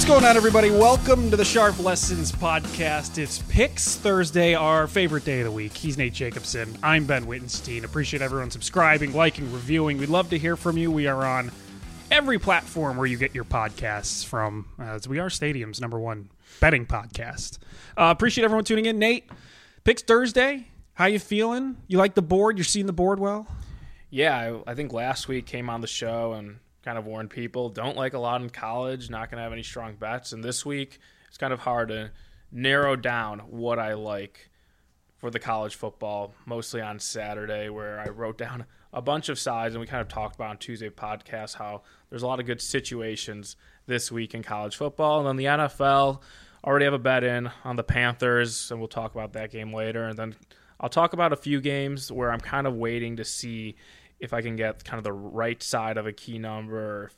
What's going on, everybody? Welcome to the Sharp Lessons podcast. It's Picks Thursday, our favorite day of the week. He's Nate Jacobson. I'm Ben Wittenstein. Appreciate everyone subscribing, liking, reviewing. We'd love to hear from you. We are on every platform where you get your podcasts from, as we are Stadium's number one betting podcast. Uh, appreciate everyone tuning in. Nate, Picks Thursday. How you feeling? You like the board? You're seeing the board well? Yeah, I, I think last week came on the show and kind of warned people don't like a lot in college, not going to have any strong bets. And this week, it's kind of hard to narrow down what I like for the college football, mostly on Saturday, where I wrote down a bunch of sides and we kind of talked about on Tuesday podcast how there's a lot of good situations this week in college football. And then the NFL, already have a bet in on the Panthers, and we'll talk about that game later. And then I'll talk about a few games where I'm kind of waiting to see if I can get kind of the right side of a key number,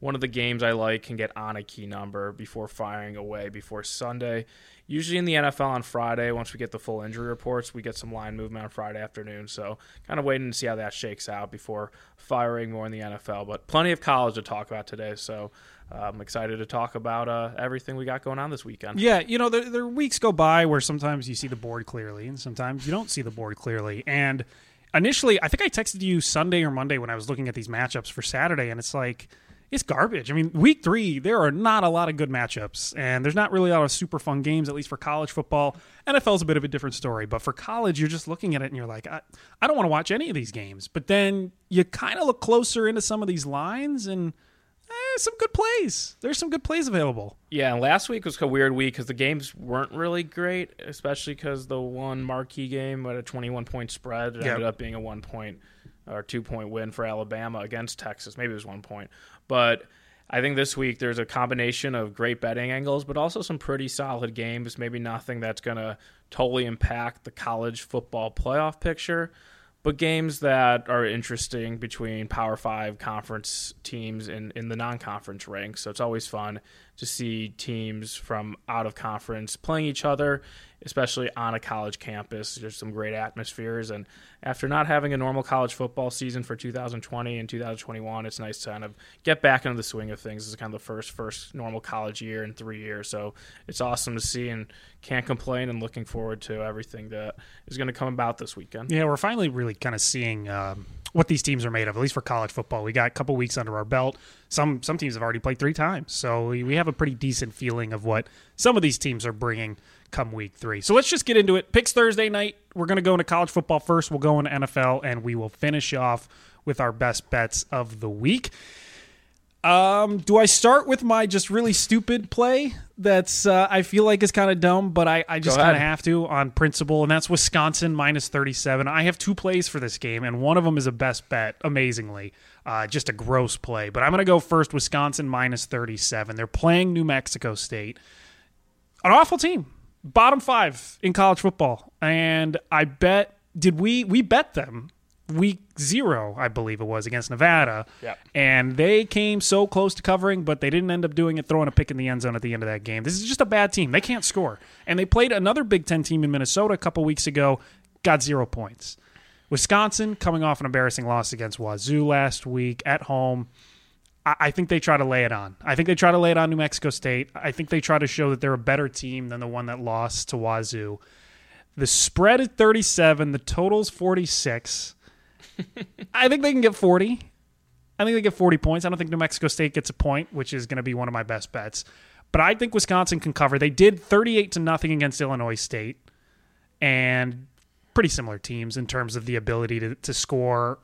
one of the games I like can get on a key number before firing away before Sunday. Usually in the NFL on Friday, once we get the full injury reports, we get some line movement on Friday afternoon. So kind of waiting to see how that shakes out before firing more in the NFL. But plenty of college to talk about today. So uh, I'm excited to talk about uh, everything we got going on this weekend. Yeah, you know, there, there weeks go by where sometimes you see the board clearly and sometimes you don't see the board clearly. And initially, I think I texted you Sunday or Monday when I was looking at these matchups for Saturday, and it's like, it's garbage. I mean, week three, there are not a lot of good matchups, and there's not really a lot of super fun games, at least for college football. NFL is a bit of a different story, but for college, you're just looking at it and you're like, I, I don't want to watch any of these games. But then you kind of look closer into some of these lines, and eh, some good plays. There's some good plays available. Yeah, and last week was a weird week because the games weren't really great, especially because the one marquee game at a 21 point spread it Yep. ended up being a one point or two point win for Alabama against Texas. Maybe it was one point, but I think this week there's a combination of great betting angles, but also some pretty solid games. Maybe nothing that's going to totally impact the college football playoff picture, but games that are interesting between Power Five conference teams in, in the non conference ranks. So it's always fun to see teams from out of conference playing each other, especially on a college campus. There's some great atmospheres. And after not having a normal college football season for 2020 and 2021, it's nice to kind of get back into the swing of things. This is kind of the first first normal college year in three years. So it's awesome to see and can't complain and looking forward to everything that is going to come about this weekend. Yeah, we're finally really kind of seeing um, what these teams are made of, at least for college football. We got a couple weeks under our belt. Some some teams have already played three times, so we, we have a pretty decent feeling of what some of these teams are bringing come week three. So let's just get into it. Picks Thursday night. We're going to go into college football first. We'll go into NFL, and we will finish off with our best bets of the week. Um, do I start with my just really stupid play? That's uh, I feel like is kind of dumb, but I, I just kind of have to on principle, and that's Wisconsin minus thirty seven. I have two plays for this game, and one of them is a best bet. Amazingly, uh, just a gross play. But I'm going to go first. Wisconsin minus thirty seven. They're playing New Mexico State, an awful team, bottom five in college football, and I bet did we we bet them week zero, I believe it was against Nevada. Yep. And they came so close to covering, but they didn't end up doing it, throwing a pick in the end zone at the end of that game. This is just a bad team. They can't score. And they played another Big Ten team in Minnesota a couple weeks ago, got zero points. Wisconsin coming off an embarrassing loss against Wazoo last week at home. I think they try to lay it on. I think they try to lay it on New Mexico State. I think they try to show that they're a better team than the one that lost to Wazoo. The spread is 37, the total's 46. I think they can get 40. I think they get 40 points. I don't think New Mexico State gets a point, which is going to be one of my best bets. But I think Wisconsin can cover. They did 38 to nothing against Illinois State and pretty similar teams in terms of the ability to, to score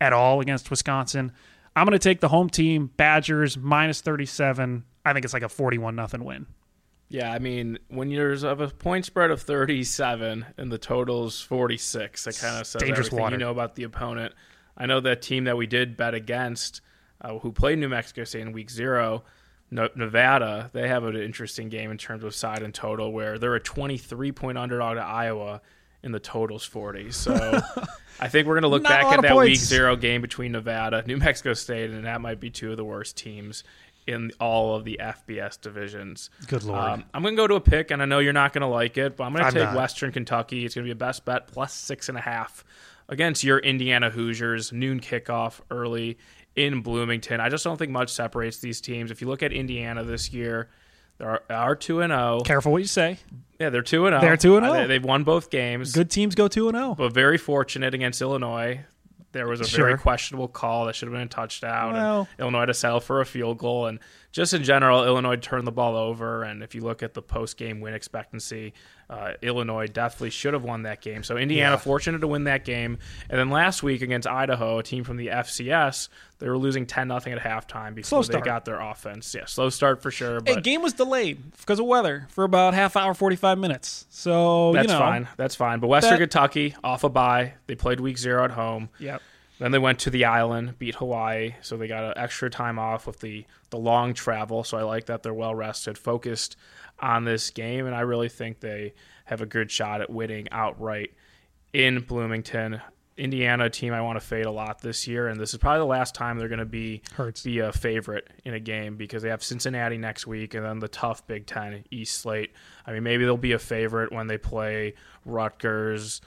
at all against Wisconsin. I'm going to take the home team, Badgers, minus 37. I think it's like a 41 nothing win. Yeah, I mean, when there's of a point spread of 37 and the total's 46, that kind of says Dangerous everything water. you know about the opponent. I know that team that we did bet against, uh, who played New Mexico State in Week Zero, no- Nevada. They have an interesting game in terms of side and total, where they're a 23 point underdog to Iowa, and the total's 40. So. I think we're going to look Not back at that Week. Zero game between Nevada, New Mexico State, and that might be two of the worst teams in all of the FBS divisions. Good lord. Um, I'm going to go to a pick, and I know you're not going to like it, but I'm going to take not. Western Kentucky. It's going to be a best bet plus six and a half against your Indiana Hoosiers. Noon kickoff early in Bloomington. I just don't think much separates these teams. If you look at Indiana this year, they are, two and zero. Careful what you say. Yeah, they're two and zero. They're 2 and 0. They- oh. They've won both games Good teams go 2 and oh. 0. but very fortunate against Illinois. There was a Sure. very questionable call that should have been a touchdown. Well- and Illinois to settle for a field goal, and just in general, Illinois turned the ball over. And if you look at the post-game win expectancy, uh, Illinois definitely should have won that game. So Indiana Yeah. fortunate to win that game. And then last week against Idaho, a team from the FCS, they were losing ten nothing at halftime before they got their offense. Yeah, slow start for sure. But game was delayed because of weather for about half hour, 45 minutes. So, that's you know. fine. That's fine. But Western That- Kentucky off a bye. They played week zero at home. Yep. Then they went to the island, beat Hawaii, so they got an extra time off with the the long travel. So I like that they're well rested, focused on this game, and I really think they have a good shot at winning outright in Bloomington. Indiana team I want to fade a lot this year, and this is probably the last time they're going to be Hurts. be a favorite in a game because they have Cincinnati next week and then the tough Big Ten East slate. I mean, maybe they'll be a favorite when they play Rutgers,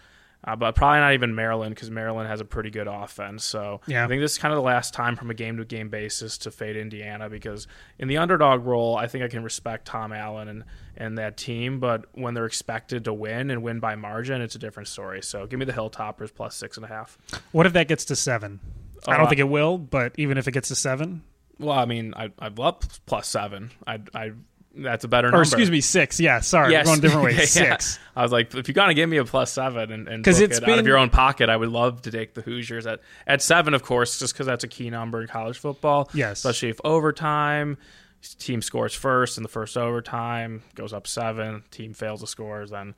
uh, but probably not even Maryland because Maryland has a pretty good offense. So Yeah. I think this is kind of the last time from a game to game basis to fade Indiana because in the underdog role, I think I can respect Tom Allen and, and that team, but when they're expected to win and win by margin, it's a different story. So give me the Hilltoppers plus six and a half. What if that gets to seven? I Oh, don't think it will, but even if it gets to seven, Well, I mean, I I love plus seven. I I that's a better number. or excuse me, six. Yeah, sorry, Yes. we're going a different way. Yeah, yeah. Six. I was like, if you're gonna give me a plus seven and, and book it's it out of your own pocket, I would love to take the Hoosiers at at seven, of course, just because that's a key number in college football. Yes. especially if overtime team scores first in the first overtime goes up seven, team fails to score, then.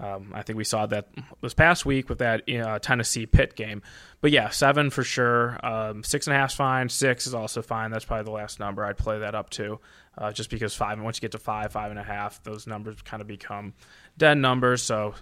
Um, I think we saw that this past week with that uh, Tennessee Pitt game. But yeah, seven for sure. Um, six and a half's fine. Six is also fine. That's probably the last number I'd play that up to, uh, just because five. and Once you get to five, five and a half, those numbers kind of become dead numbers. So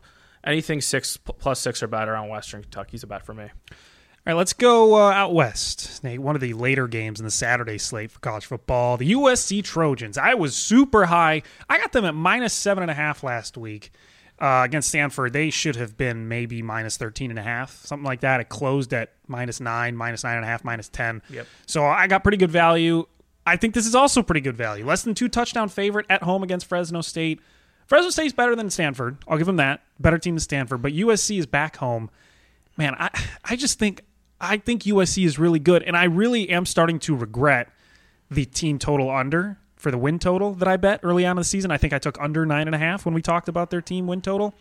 anything six plus six or better on Western Kentucky's a bet for me. All right, let's go uh, out west. Nate, one of the later games in the Saturday slate for college football, the USC Trojans. I was super high. I got them at minus seven and a half last week uh, against Stanford. They should have been maybe minus 13 and a half, something like that. It closed at minus nine, minus nine and a half, minus 10. Yep. So I got pretty good value. I think this is also pretty good value. Less than two touchdown favorite at home against Fresno State. Fresno State's better than Stanford. I'll give them that. Better team than Stanford. But USC is back home man, I I just think I think USC is really good, and I really am starting to regret the team total under for the win total that I bet early on in the season. I think I took under nine and a half when we talked about their team win total.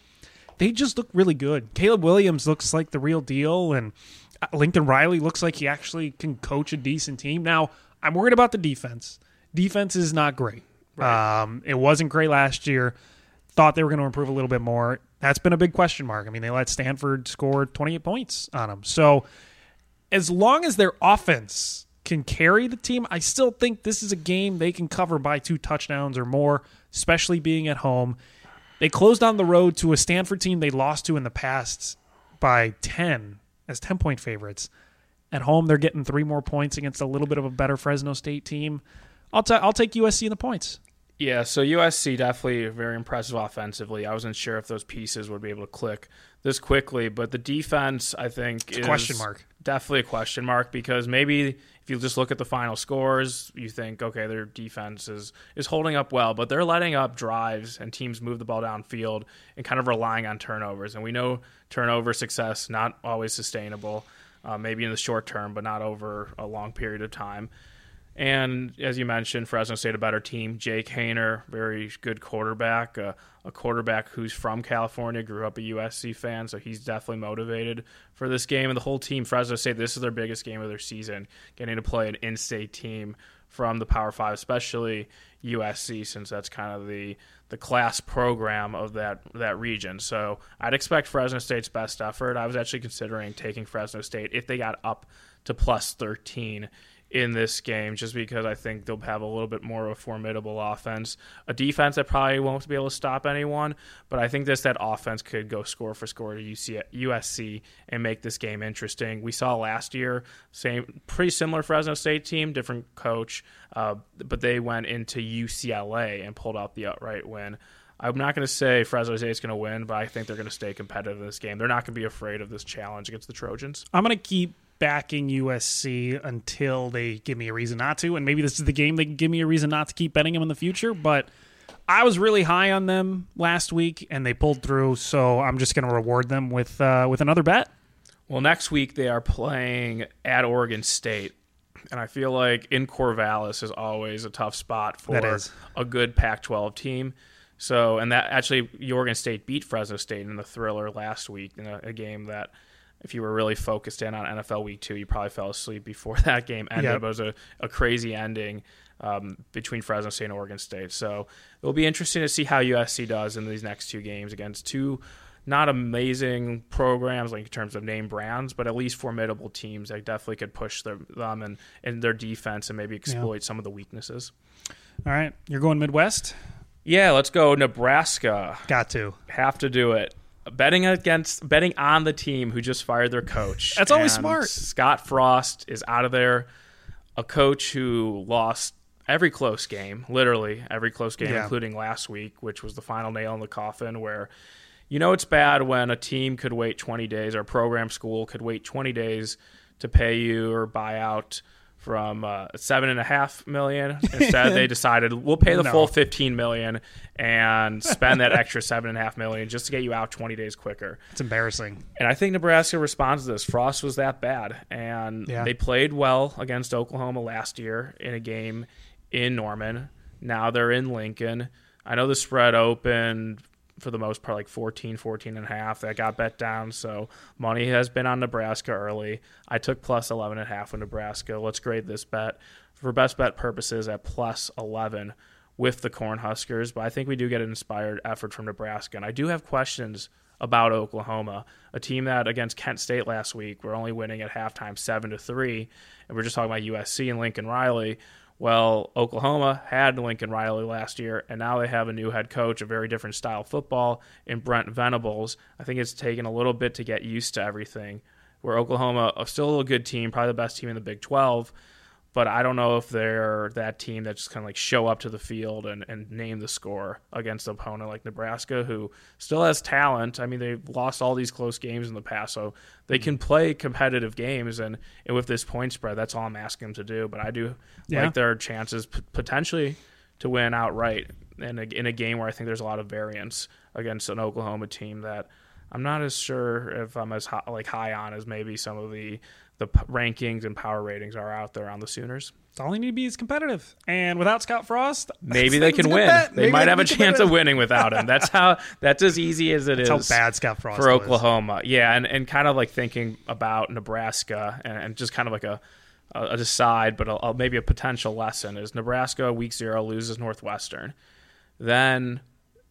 They just look really good. Caleb Williams looks like the real deal, and uh, Lincoln Riley looks like he actually can coach a decent team. Now, I'm worried about the defense. Defense is not great. Um, it wasn't great last year. Thought they were going to improve a little bit more. That's been a big question mark. I mean, they let Stanford score 28 points on them. So, as long as their offense can carry the team, I still think this is a game they can cover by two touchdowns or more, especially being at home. They closed on the road to a Stanford team they lost to in the past by 10 as 10 point favorites. At home, they're getting three more points against a little bit of a better Fresno State team. I'll, ta- I'll take USC in the points. Yeah, so USC definitely very impressive offensively. I wasn't sure if those pieces would be able to click this quickly, but the defense, I think, a is question mark. Definitely a question mark because maybe if you just look at the final scores, you think, okay, their defense is is holding up well, but they're letting up drives and teams move the ball downfield and kind of relying on turnovers. And we know turnover success not always sustainable, uh, maybe in the short term, but not over a long period of time. And as you mentioned, Fresno State a better team. Jake Haener, very good quarterback, uh, a quarterback who's from California, grew up a USC fan, so he's definitely motivated for this game. And the whole team, Fresno State, this is their biggest game of their season, getting to play an in-state team from the Power Five, especially USC, since that's kind of the the class program of that that region. So I'd expect Fresno State's best effort. I was actually considering taking Fresno State if they got up to plus 13 in this game just because I think they'll have a little bit more of a formidable offense. A defense that probably won't be able to stop anyone, but I think this that offense could go score for score to UC, USC and make this game interesting. We saw last year, same pretty similar Fresno State team, different coach, uh, but they went into UCLA and pulled out the outright win. I'm not going to say Fresno State is going to win, but I think they're going to stay competitive in this game. They're not going to be afraid of this challenge against the Trojans. I'm going to keep backing USC until they give me a reason not to. And maybe this is the game they can give me a reason not to keep betting them in the future. But I was really high on them last week, and they pulled through. So I'm just going to reward them with uh, with another bet. Well, next week they are playing at Oregon State. And I feel like in Corvallis is always a tough spot for a good Pac 12 team. So, and that actually, Oregon State beat Fresno State in the thriller last week in a, a game that if you were really focused in on NFL Week Two, you probably fell asleep before that game ended. Yep. It was a, a crazy ending um, between Fresno State and Oregon State. So it'll be interesting to see how USC does in these next two games against two not amazing programs like in terms of name brands, but at least formidable teams that definitely could push their, them and, and their defense and maybe exploit yeah. some of the weaknesses. All right, you're going Midwest. Yeah, let's go Nebraska. Got to have to do it betting against betting on the team who just fired their coach. That's always smart. Scott Frost is out of there. A coach who lost every close game, literally every close game, yeah. including last week, which was the final nail in the coffin, where you know it's bad when a team could wait 20 days or a program school could wait 20 days to pay you or buy out from uh, seven and a half million. Instead, they decided we'll pay the no. full fifteen million and spend that extra seven and a half million just to get you out twenty days quicker. It's embarrassing. And I think Nebraska responds to this. Frost was that bad, and yeah. they played well against Oklahoma last year in a game in Norman. Now they're in Lincoln. I know the spread opened for the most part like 14 14 and a half that got bet down. So money has been on nebraska early. I took plus 11 and a half with nebraska. Let's grade this bet for best bet purposes at plus 11 with the cornhuskers. But i think we do get an inspired effort from nebraska. And i do have questions about oklahoma a team that against kent state last week we're only winning at halftime 7 to 3 and we're just talking about usc and lincoln riley well, Oklahoma had Lincoln Riley last year, and now they have a new head coach, a very different style football in Brent Venables. I think it's taken a little bit to get used to everything. Where Oklahoma, still a good team, probably the best team in the Big 12, but I don't know if they're that team that just kind of like show up to the field and, and name the score against an opponent like Nebraska, who still has talent. I mean, they've lost all these close games in the past, so they mm-hmm. can play competitive games. And, and with this point spread, that's all I'm asking them to do. But I do yeah. like their chances p- potentially to win outright in a, in a game where I think there's a lot of variance against an Oklahoma team that I'm not as sure if I'm as high, like high on as maybe some of the the p- rankings and power ratings are out there on the Sooners. It's all they need to be is competitive. And without Scott Frost, maybe they can win. Bet. They maybe might have a chance of winning without him. That's how. That's as easy as it that's is. How bad Scott Frost for Oklahoma. Is. Yeah, and, and kind of like thinking about Nebraska and, and just kind of like a a decide, but a, a, maybe a potential lesson is Nebraska week zero loses Northwestern, then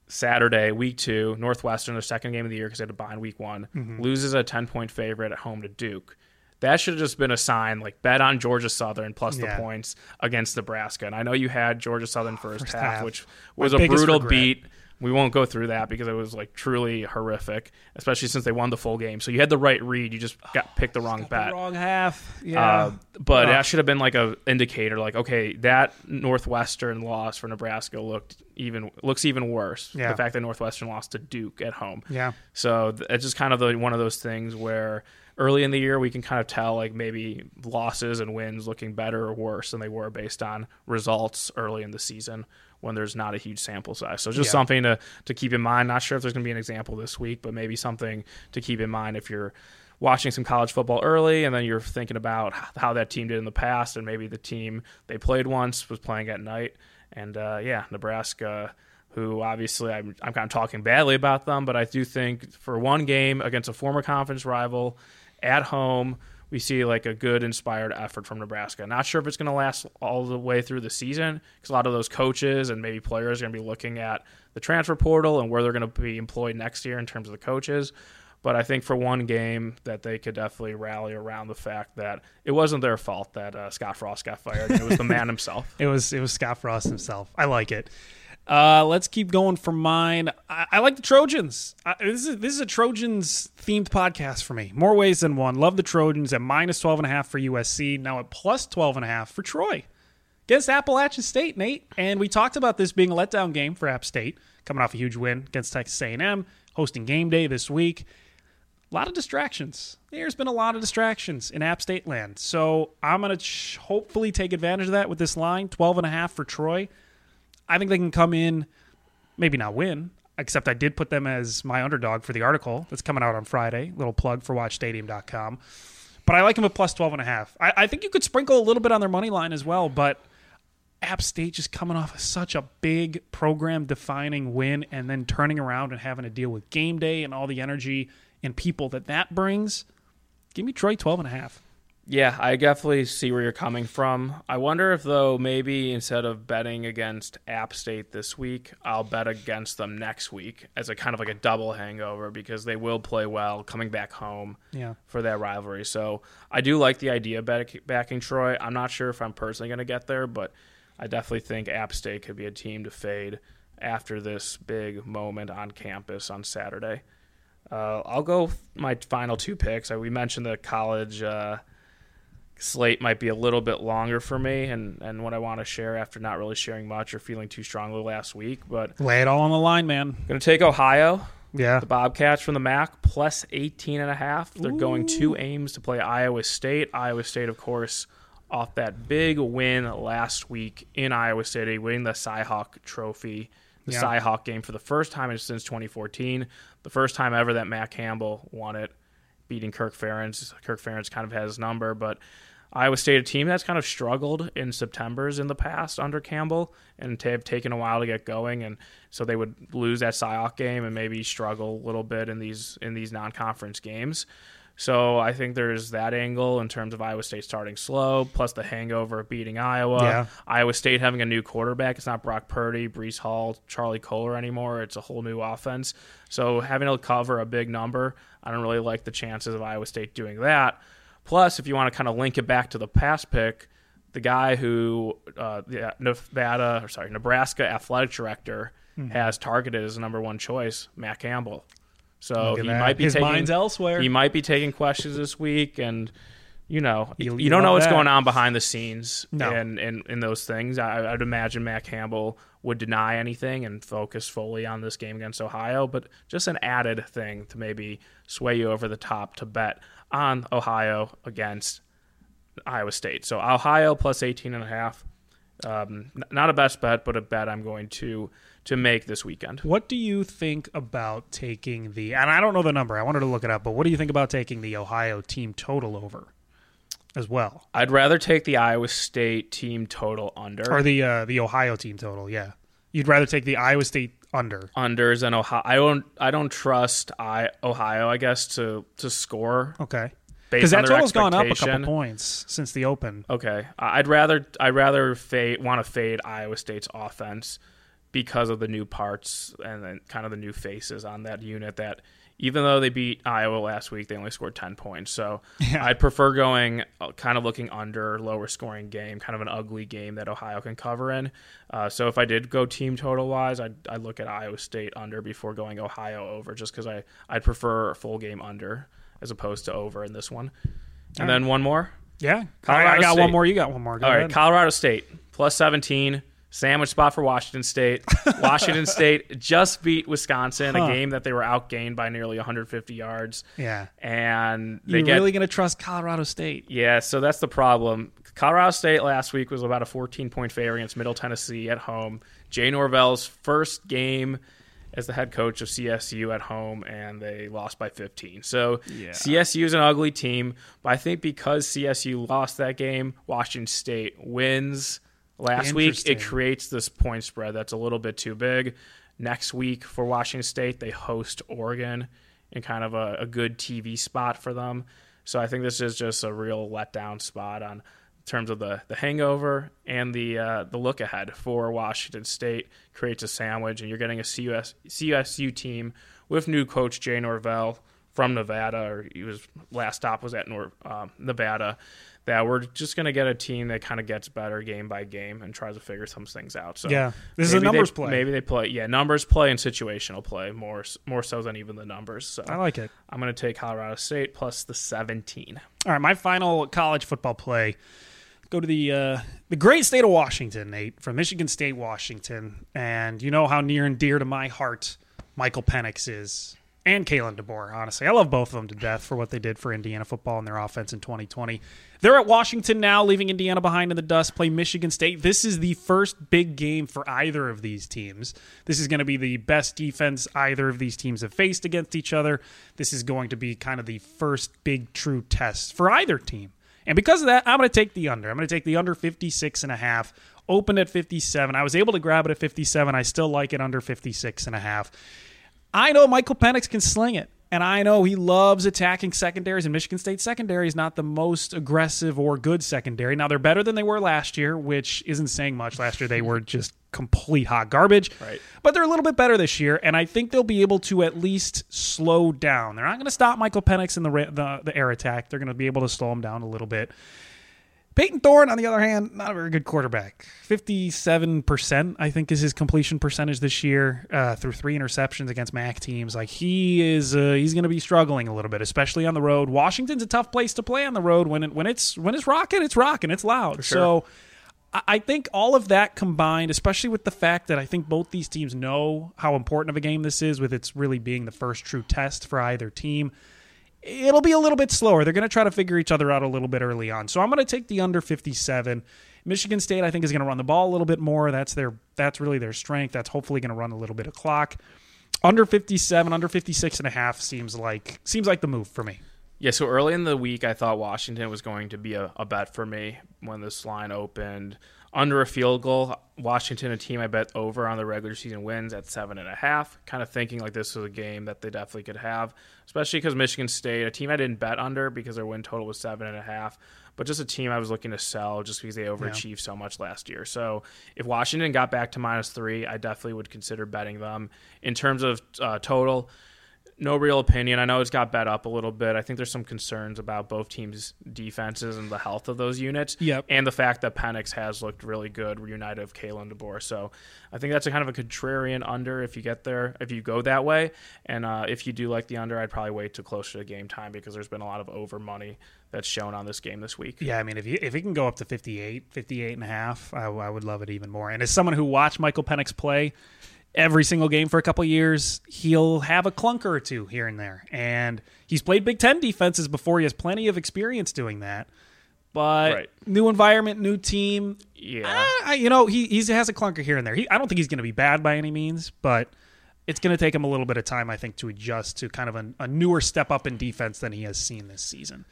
Saturday, week two, Northwestern, their second game of the year because they had to bye in week one, mm-hmm. loses a 10 point favorite at home to Duke. That should have just been a sign, like bet on Georgia Southern plus yeah. the points against Nebraska. And I know you had Georgia Southern first, first half, half, which was My a brutal regret. beat. We won't go through that because it was like truly horrific, especially since they won the full game. So you had the right read, you just got picked the wrong bet, the wrong half. Yeah, uh, but that should have been like a indicator, like okay, that Northwestern loss for Nebraska looked even looks even worse. Yeah. the fact that Northwestern lost to Duke at home. Yeah, so it's just kind of the, one of those things where early in the year we can kind of tell like maybe losses and wins looking better or worse than they were based on results early in the season when there's not a huge sample size. So just yeah. something to to keep in mind. Not sure if there's going to be an example this week, but maybe something to keep in mind if you're watching some college football early, and then you're thinking about how that team did in the past, and maybe the team they played once was playing at night. And uh, yeah, Nebraska, who obviously I'm, I'm kind of talking badly about them, but I do think for one game against a former conference rival at home, we see like a good inspired effort from Nebraska. Not sure if it's going to last all the way through the season because a lot of those coaches and maybe players are going to be looking at the transfer portal and where they're going to be employed next year in terms of the coaches. But I think for one game that they could definitely rally around the fact that it wasn't their fault that uh, Scott Frost got fired. It was the man himself. It was it was Scott Frost himself. I like it. Uh, let's keep going for mine. I, I like the Trojans. I, this is this is a Trojans themed podcast for me. More ways than one. Love the Trojans at minus 12 and a half for USC. Now at plus 12 and a half for Troy. Against Appalachian State, Nate. And we talked about this being a letdown game for App State, coming off a huge win against Texas A&M, hosting game day this week. A lot of distractions. There's been a lot of distractions in App State land. So I'm going to ch- hopefully take advantage of that with this line, 12 and a half for Troy. I think they can come in, maybe not win, except I did put them as my underdog for the article that's coming out on Friday. Little plug for watchstadium.com. But I like them at plus 12 and a half. I, I think you could sprinkle a little bit on their money line as well, but App State just coming off of such a big program defining win and then turning around and having to deal with game day and all the energy and people that that brings. Give me Troy 12 and a half. Yeah, I definitely see where you're coming from. I wonder if, though, maybe instead of betting against App State this week, I'll bet against them next week as a kind of like a double hangover because they will play well coming back home Yeah. for that rivalry. So I do like the idea of back- backing Troy. I'm not sure if I'm personally going to get there, but I definitely think App State could be a team to fade after this big moment on campus on Saturday. Uh, I'll go my final two picks. Uh, We mentioned the college uh, slate might be a little bit longer for me, and, and what I want to share after not really sharing much or feeling too strongly last week. But Lay it all on the line, man. going to take Ohio, Yeah. the Bobcats from the MAC, plus 18 and a half. They're going to Ames to play Iowa State. Iowa State, of course, off that big win last week in Iowa City, winning the Cyhawk Trophy, the Yeah. Cyhawk game for the first time since 2014. The first time ever that Matt Campbell won it, beating Kirk Ferentz. Kirk Ferentz kind of has his number, but Iowa State, a team that's kind of struggled in September's in the past under Campbell, and to have taken a while to get going, and so they would lose that Cyhawk game and maybe struggle a little bit in these in these non-conference games. So I think there's that angle in terms of Iowa State starting slow, plus the hangover of beating Iowa. Yeah. Iowa State having a new quarterback. It's not Brock Purdy, Breece Hall, Charlie Kolar anymore. It's a whole new offense. So having to cover a big number, I don't really like the chances of Iowa State doing that. Plus, if you want to kind of link it back to the past pick, the guy who uh, the Nevada, or sorry, Nebraska athletic director Hmm. has targeted as number one choice, Matt Campbell. So he that. might be His taking, mind's elsewhere. He might be taking questions this week, and you know, You- you, you don't know what's that. going on behind the scenes No. and in, in those things. I, I'd imagine Matt Campbell would deny anything and focus fully on this game against Ohio, but just an added thing to maybe sway you over the top to bet on Ohio against Iowa State. So Ohio plus 18 and a half. Um, not a best bet, but a bet I'm going to to make this weekend. What do you think about taking the? And I don't know the number. I wanted to look it up, but what do you think about taking the Ohio team total over, as well, I'd rather take the Iowa State team total under. or the uh, the Ohio team total? Yeah, you'd rather take the Iowa State under. unders and Ohio. I don't. I don't trust I Ohio. I guess to to score Okay, because that total's gone up a couple points since the Open. Okay, I'd rather I'd rather fade want to fade Iowa State's offense because of the new parts and then kind of the new faces on that unit. That even though they beat Iowa last week, they only scored ten points. So Yeah. I'd prefer going uh, kind of looking under, lower scoring game, kind of an ugly game that Ohio can cover in. Uh, so if I did go team total wise, I'd, I'd look at Iowa State under before going Ohio over, just because I I'd prefer a full game under as opposed to over in this one. And then one more. Yeah, Colorado I, I got State. one more. You got one more. Go All right, ahead. Colorado State plus 17, sandwich spot for Washington State. Washington State just beat Wisconsin, Huh. a game that they were outgained by nearly 150 yards, yeah, and they you're really gonna trust Colorado State? yeah. So that's the problem. Colorado State last week was about a 14 point favorite against Middle Tennessee at home. Jay Norvell's first game as the head coach of CSU at home, and they lost by 15. So Yeah. CSU is an ugly team, but I think because CSU lost that game, Washington State wins last week. It creates this point spread that's a little bit too big. Next week for Washington State, they host Oregon in kind of a, a good TV spot for them. So I think this is just a real letdown spot on in terms of the, the hangover and the uh, the look ahead for Washington State creates a sandwich, and you're getting a CUS, CSU team with new coach Jay Norvell from Nevada, or he was last stop was at Nor, um, Nevada. That we're just going to get a team that kind of gets better game by game and tries to figure some things out. So Yeah. This is a maybe they- numbers play. Maybe they play, yeah, numbers play and situational play more more so than even the numbers. So I like it. I'm going to take Colorado State plus the 17. All right, my final college football play. Go to the uh, the great state of Washington, Nate, from Michigan State, Washington, and you know how near and dear to my heart Michael Penix is, and Kalen DeBoer. Honestly, I love both of them to death for what they did for Indiana football and their offense in 2020. They're at Washington now, leaving Indiana behind in the dust. Play Michigan State. This is the first big game for either of these teams. This is going to be the best defense either of these teams have faced against each other. This is going to be kind of the first big true test for either team. And because of that, I'm going to take the under. I'm going to take the under 56 and a half. Opened at 57. I was able to grab it at 57. I still like it under 56 and a half. I know Michael Penix can sling it. And I know he loves attacking secondaries, and Michigan State secondary is not the most aggressive or good secondary. Now, they're better than they were last year, which isn't saying much. Last year, they were just complete hot garbage. Right. But they're a little bit better this year, and I think they'll be able to at least slow down. They're not going to stop Michael Penix in the, the, the air attack. They're going to be able to slow him down a little bit. Payton Thorne, on the other hand, not a very good quarterback. 57%, I think, is his completion percentage this year uh, through three interceptions against MAC teams. Like, he is, uh, he's going to be struggling a little bit, especially on the road. Washington's a tough place to play on the road. When, it, when, it's, when it's rocking, it's rocking. It's loud. So I- I think all of that combined, especially with the fact that I think both these teams know how important of a game this is, with it's really being the first true test for either team it'll be a little bit slower. They're going to try to figure each other out a little bit early on. So I'm going to take the under 57. Michigan State I think is going to run the ball a little bit more. That's their that's really their strength. That's hopefully going to run a little bit of clock. Under 57, under 56 and a half seems like seems like the move for me. Yeah, so early in the week, I thought Washington was going to be a, a bet for me when this line opened. Under a field goal, Washington, a team I bet over on the regular season wins at seven and a half. Kind of thinking like this was a game that they definitely could have, especially because Michigan State, a team I didn't bet under because their win total was seven and a half, but just a team I was looking to sell just because they overachieved so much last year. So if Washington got back to minus three, I definitely would consider betting them. In terms of uh, total, no real opinion. I know it's got bet up a little bit. I think there's some concerns about both teams' defenses and the health of those units. Yep. And the fact that Penix has looked really good, reunited of Kalen DeBoer. So I think that's a kind of a contrarian under if you get there, if you go that way. And uh, if you do like the under, I'd probably wait till closer to game time because there's been a lot of over money that's shown on this game this week. Yeah, I mean, if you, if it can go up to 58, 58 and a half, I, I would love it even more. And as someone who watched Michael Penix play every single game for a couple years, he'll have a clunker or two here and there. And he's played Big Ten defenses before. He has plenty of experience doing that. But Right. new environment, new team. Yeah. ah, you know, he he's, has a clunker here and there. He, I don't think he's going to be bad by any means, but it's going to take him a little bit of time, I think, to adjust to kind of a, a newer step up in defense than he has seen this season.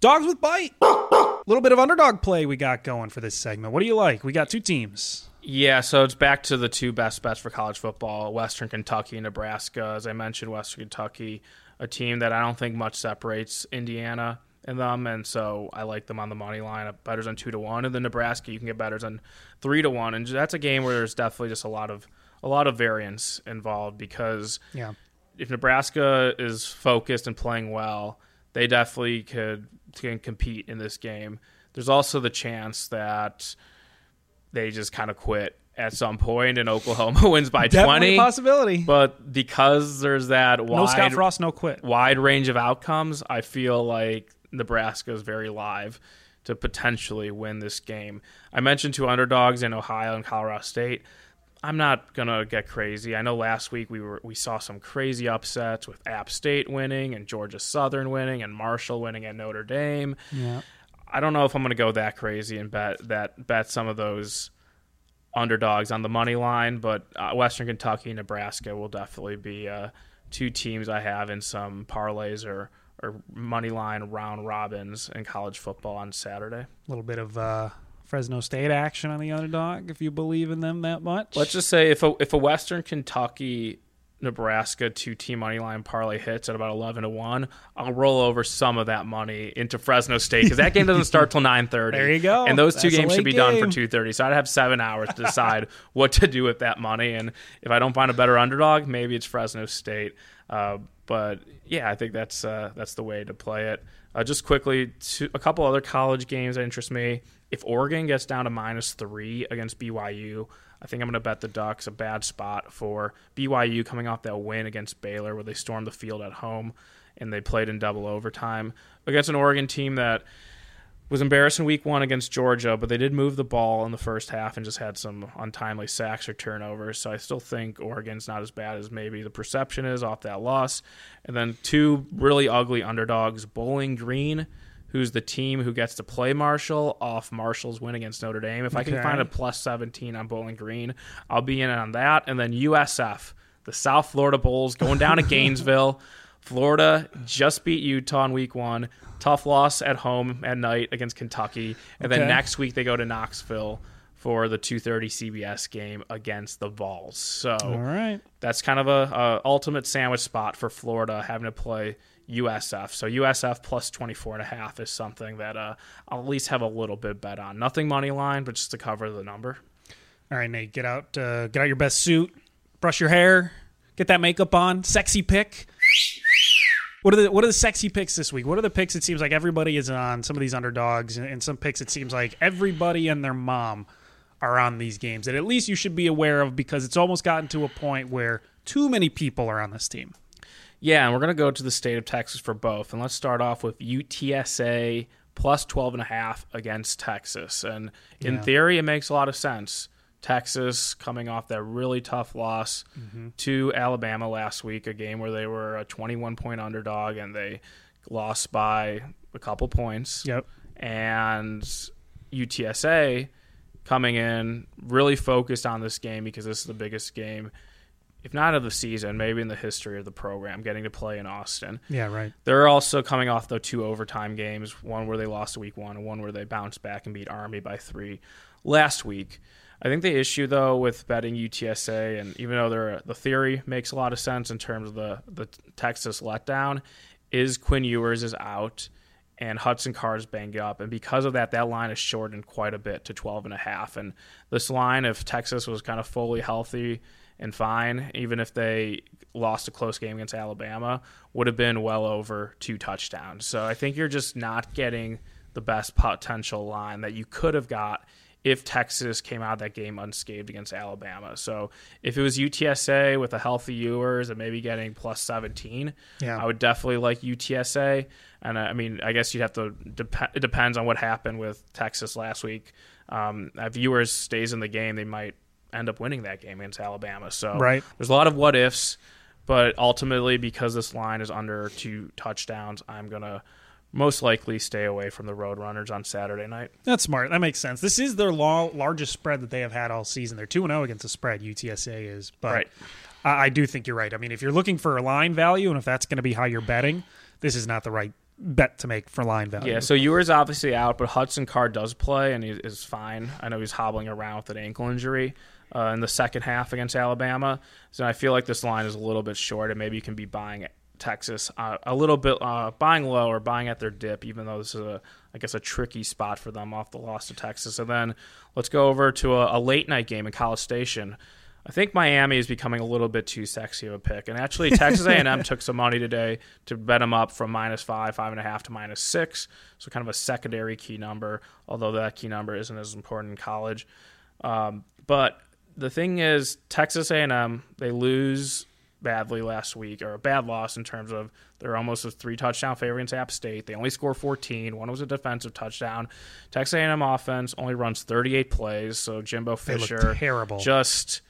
Dogs with bite. A little bit of underdog play we got going for this segment. What do you like? We got two teams. Yeah, so it's back to the two best bets for college football Western Kentucky and Nebraska. As I mentioned, Western Kentucky, a team that I don't think much separates Indiana and them, and so I like them on the money line. Betters on two to one, and then Nebraska you can get betters on three to one, and that's a game where there's definitely just a lot of a lot of variance involved because Yeah. if Nebraska is focused and playing well, they definitely could can compete in this game. There's also the chance that they just kind of quit at some point and Oklahoma wins by Definitely 20. a possibility. But because there's that no Scott wide Frost, no quit. wide range of outcomes, I feel like Nebraska is very live to potentially win this game. I mentioned two underdogs in Ohio and Colorado State. I'm not gonna get crazy. I know last week we were we saw some crazy upsets with App State winning and Georgia Southern winning and Marshall winning at Notre Dame. Yeah. I don't know if I'm going to go that crazy and bet that bet some of those underdogs on the money line, but uh, Western Kentucky, Nebraska will definitely be uh, two teams I have in some parlays or or money line round robins in college football on Saturday. A little bit of uh, Fresno State action on the underdog if you believe in them that much. Let's just say if a if a Western Kentucky Nebraska two team money line parlay hits at about eleven to one, I'll roll over some of that money into Fresno State because that game doesn't start till nine thirty. There you go. And those two That's a games should be done for two thirty. So I'd have seven hours to decide what to do with that money. And if I don't find a better underdog, maybe it's Fresno State. Uh, but yeah, I think that's uh, that's the way to play it. Uh, just quickly, to, a couple other college games that interest me. If Oregon gets down to minus three against BYU, I think I'm going to bet the Ducks. A bad spot for BYU coming off that win against Baylor, where they stormed the field at home and they played in double overtime against an Oregon team that was embarrassed in week one against Georgia, but they did move the ball in the first half and just had some untimely sacks or turnovers. So I still think Oregon's not as bad as maybe the perception is off that loss. And then two really ugly underdogs, Bowling Green, who's the team who gets to play Marshall off Marshall's win against Notre Dame. If I can Okay. find a plus 17 on Bowling Green, I'll be in on that. And then USF, the South Florida Bulls, going down to Gainesville. Florida just beat Utah in week one. Tough loss at home at night against Kentucky. And then next week they go to Knoxville for the 2.30 CBS game against the Vols. So All right. that's kind of a, a ultimate sandwich spot for Florida having to play USF. So USF plus 24 and a half is something that uh, I'll at least have a little bit bet on. Nothing money line, but just to cover the number. All right, Nate, get out uh, get out your best suit, brush your hair, get that makeup on, sexy pick. What are the what are the sexy picks this week? What are the picks it seems like everybody is on? Some of these underdogs and, and some picks it seems like everybody and their mom are on these games that at least you should be aware of because it's almost gotten to a point where too many people are on this team. Yeah, and we're going to go to the state of Texas for both. And let's start off with UTSA plus 12 and a half against Texas. And in Yeah. theory, it makes a lot of sense. Texas coming off that really tough loss mm-hmm. to Alabama last week, a game where they were a 21 point underdog and they lost by a couple points Yep. and UTSA coming in really focused on this game because this is the biggest game, if not of the season, maybe in the history of the program, getting to play in Austin. Yeah, right. They're also coming off the two overtime games, one where they lost week one and one where they bounced back and beat Army by three last week. I think the issue though with betting UTSA, and even though the theory makes a lot of sense in terms of the the Texas letdown, is Quinn Ewers is out and Hudson Card's banged up, and because of that, that line is shortened quite a bit to 12 and a half. And this line, if Texas was kind of fully healthy and fine, even if they lost a close game against Alabama, would have been well over two touchdowns. So I think you're just not getting the best potential line that you could have got if Texas came out of that game unscathed against Alabama. So if it was UTSA with a healthy Ewers and maybe getting plus 17, Yeah. I would definitely like UTSA. And uh, I mean, I guess you'd have to. Dep- it depends on what happened with Texas last week. Um, if Ewers stays in the game, they might end up winning that game against Alabama. So Right. there's a lot of what ifs, but ultimately, because this line is under two touchdowns, I'm gonna most likely stay away from the Roadrunners on Saturday night. That's smart. That makes sense. This is their law, largest spread that they have had all season. They're 2 0 against the spread, UTSA is. But Right. I, I do think you're right. I mean, if you're looking for a line value and if that's going to be how you're betting, this is not the right bet to make for line value. Yeah, so Ewers obviously out, but Hudson Card does play and he is fine. I know he's hobbling around with an ankle injury uh, in the second half against Alabama. So I feel like this line is a little bit short, and maybe you can be buying Texas uh, a little bit, uh, buying low or buying at their dip, even though this is a, I guess, a tricky spot for them off the loss to Texas. And then let's go over to a, a late night game in College Station. I think Miami is becoming a little bit too sexy of a pick, and actually Texas A&M took some money today to bet them up from minus five, five and a half to minus six, so kind of a secondary key number. Although that key number isn't as important in college, um, but the thing is, Texas A&M they lose badly last week, or a bad loss in terms of they're almost a three touchdown favorite against App State. They only score 14. One was a defensive touchdown. Texas A&M offense only runs 38 plays, so Jimbo Fisher terrible. just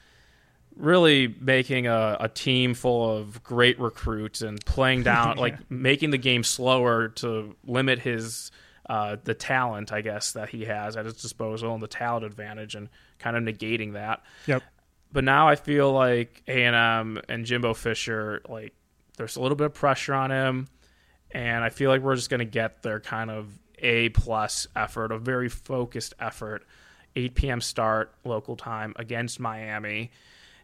really making a, a team full of great recruits and playing down like making the game slower to limit his uh, the talent I guess that he has at his disposal and the talent advantage and kind of negating that. Yep. But now I feel like A and M and Jimbo Fisher, like there's a little bit of pressure on him, and I feel like we're just going to get their kind of A plus effort, a very focused effort. 8 p.m. start local time against Miami,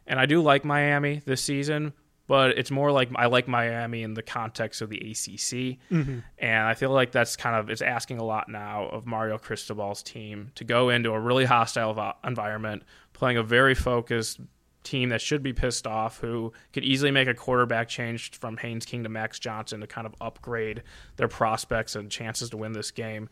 and I do like Miami this season, but it's more like I like Miami in the context of the ACC, Mm-hmm. and I feel like that's kind of it's asking a lot now of Mario Cristobal's team to go into a really hostile vo- environment, playing a very focused team that should be pissed off, who could easily make a quarterback change from Haynes King to Max Johnson to kind of upgrade their prospects and chances to win this game.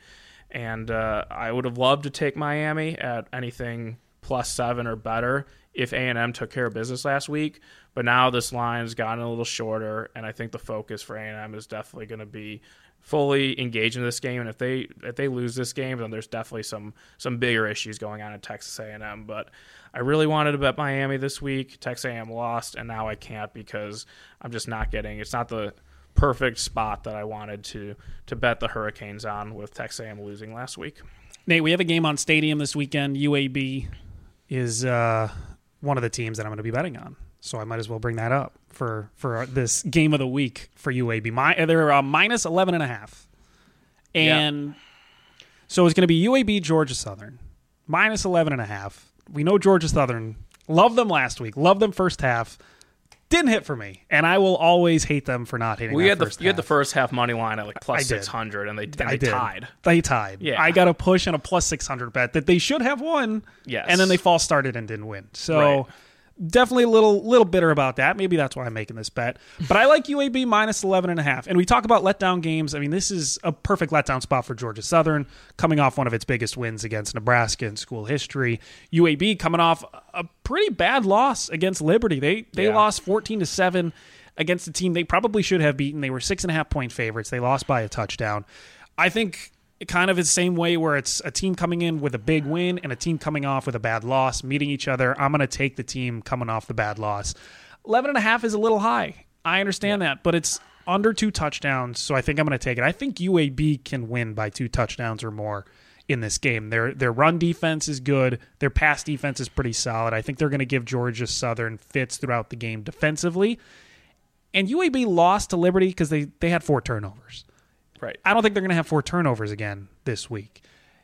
And uh, I would have loved to take Miami at anything plus seven or better if A&M took care of business last week. But now this line's gotten a little shorter, and I think the focus for A&M is definitely going to be fully engaged in this game. And if they if they lose this game, then there's definitely some some bigger issues going on at Texas A&M. But I really wanted to bet Miami this week. Texas A&M lost, and now I can't because I'm just not getting. It's not the perfect spot that I wanted to to bet the Hurricanes on with Texas A&M losing last week. Nate, we have a game on Stadium this weekend. UAB is uh, one of the teams that I'm going to be betting on, so I might as well bring that up for for this game of the week for UAB. My, they're uh, minus 11 and a half, and so it's going to be UAB Georgia Southern minus 11 and a half. We know Georgia Southern. love them last week. Love them first half. Didn't hit for me, and I will always hate them for not hitting. We had the you had the first half money line at like plus six hundred, and they and they did. tied. They tied. Yeah. I got a push and a plus 600 bet that they should have won. Yes. And then they false started and didn't win. So Right. Definitely a little little bitter about that. Maybe that's why I'm making this bet. But I like UAB minus 11 and a half. And we talk about letdown games. I mean, this is a perfect letdown spot for Georgia Southern coming off one of its biggest wins against Nebraska in school history. UAB coming off a pretty bad loss against Liberty. They they Yeah. lost 14 to 7 against a team they probably should have beaten. They were six and a half point favorites. They lost by a touchdown. I think kind of is the same way where it's a team coming in with a big win and a team coming off with a bad loss, meeting each other. I'm going to take the team coming off the bad loss. 11 and a half is a little high. I understand that, but it's under two touchdowns, so I think I'm going to take it. I think UAB can win by two touchdowns or more in this game. Their their run defense is good. Their pass defense is pretty solid. I think they're going to give Georgia Southern fits throughout the game defensively. And UAB lost to Liberty because they, they had four turnovers. Right. I don't think they're going to have four turnovers again this week.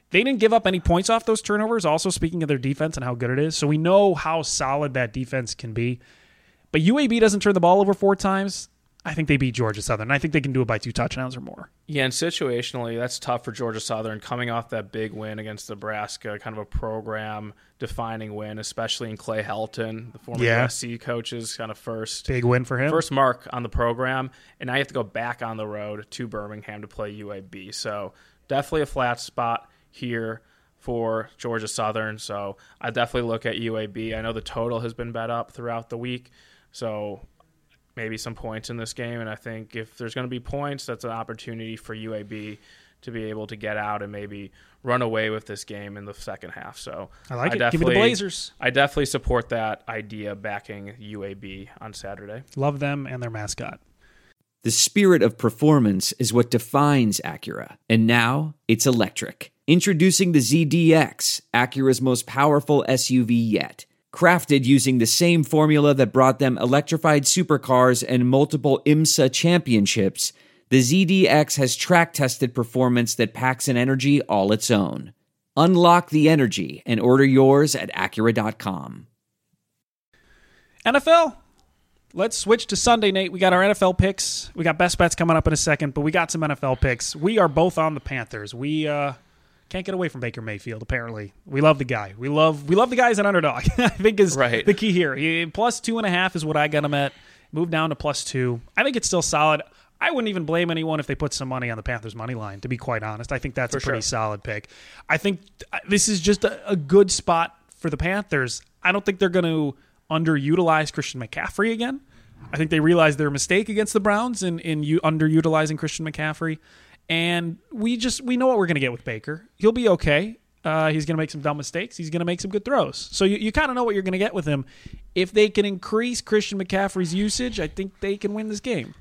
They didn't give up any points off those turnovers, also speaking of their defense and how good it is. So we know how solid that defense can be. But UAB doesn't turn the ball over four times. I think they beat Georgia Southern. I think they can do it by two touchdowns or more. Yeah, and situationally, that's tough for Georgia Southern coming off that big win against Nebraska, kind of a program defining win, especially in Clay Helton, the former Yeah. USC coach's kind of first Big win for him. first mark on the program, and now you have to go back on the road to Birmingham to play UAB. So definitely a flat spot here for Georgia Southern. So I definitely look at UAB. I know the total has been bet up throughout the week, so maybe some points in this game. And I think if there's going to be points, that's an opportunity for UAB to be able to get out and maybe run away with this game in the second half. So I like it. Give me the Blazers. I definitely support that idea backing UAB on Saturday. Love them and their mascot. The spirit of performance is what defines Acura. And now it's electric. Introducing the ZDX, Acura's most powerful SUV yet. Crafted using the same formula that brought them electrified supercars and multiple IMSA championships, the ZDX has track tested performance that packs an energy all its own. Unlock the energy and order yours at Acura.com. NFL. Let's switch to Sunday, Nate. We got our NFL picks. We got best bets coming up in a second, but we got some NFL picks. We are both on the Panthers. We uh, can't get away from Baker Mayfield. Apparently, we love the guy. We love we love the guy as an underdog. I think is Right. the key here. He, plus two and a half is what I got him at. Move down to plus two. I think it's still solid. I wouldn't even blame anyone if they put some money on the Panthers money line. To be quite honest, I think that's a pretty sure. solid pick. I think this is just a, a good spot for the Panthers. I don't think they're going to underutilize Christian McCaffrey again. I think they realized their mistake against the Browns in in underutilizing Christian McCaffrey, and we just we know what we're going to get with Baker. He'll be okay. Uh, he's going to make some dumb mistakes. He's going to make some good throws. So you, you kind of know what you're going to get with him. If they can increase Christian McCaffrey's usage, I think they can win this game.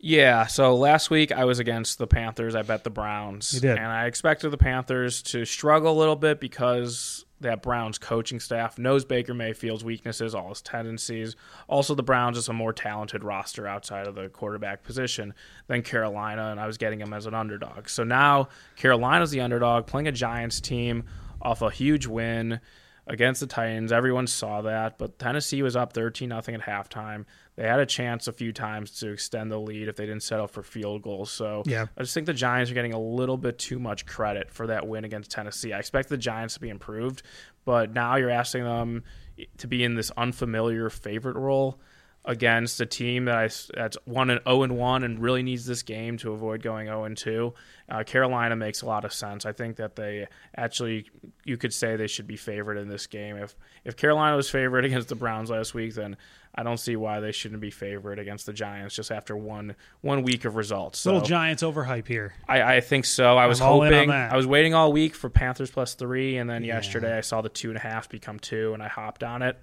Yeah, so last week I was against the Panthers. I bet the Browns. You did. And I expected the Panthers to struggle a little bit because that Browns coaching staff knows Baker Mayfield's weaknesses, all his tendencies. Also, the Browns is a more talented roster outside of the quarterback position than Carolina, and I was getting them as an underdog. So now Carolina's the underdog, playing a Giants team off a huge win against the Titans. Everyone saw that, but Tennessee was up 13 nothing at halftime. They had a chance a few times to extend the lead if they didn't settle for field goals. So Yeah. I just think the Giants are getting a little bit too much credit for that win against Tennessee. I expect the Giants to be improved, but now you're asking them to be in this unfamiliar favorite role against a team that I, that's one and zero and one and really needs this game to avoid going zero and two. Uh, Carolina makes a lot of sense. I think that they actually you could say they should be favored in this game. If if Carolina was favored against the Browns last week, then I don't see why they shouldn't be favored against the Giants just after one one week of results. So Little Giants overhype here. I, I think so. I was all in on hoping. that. I was waiting all week for Panthers plus three, and then yesterday I saw the two and a half become two, and I hopped on it.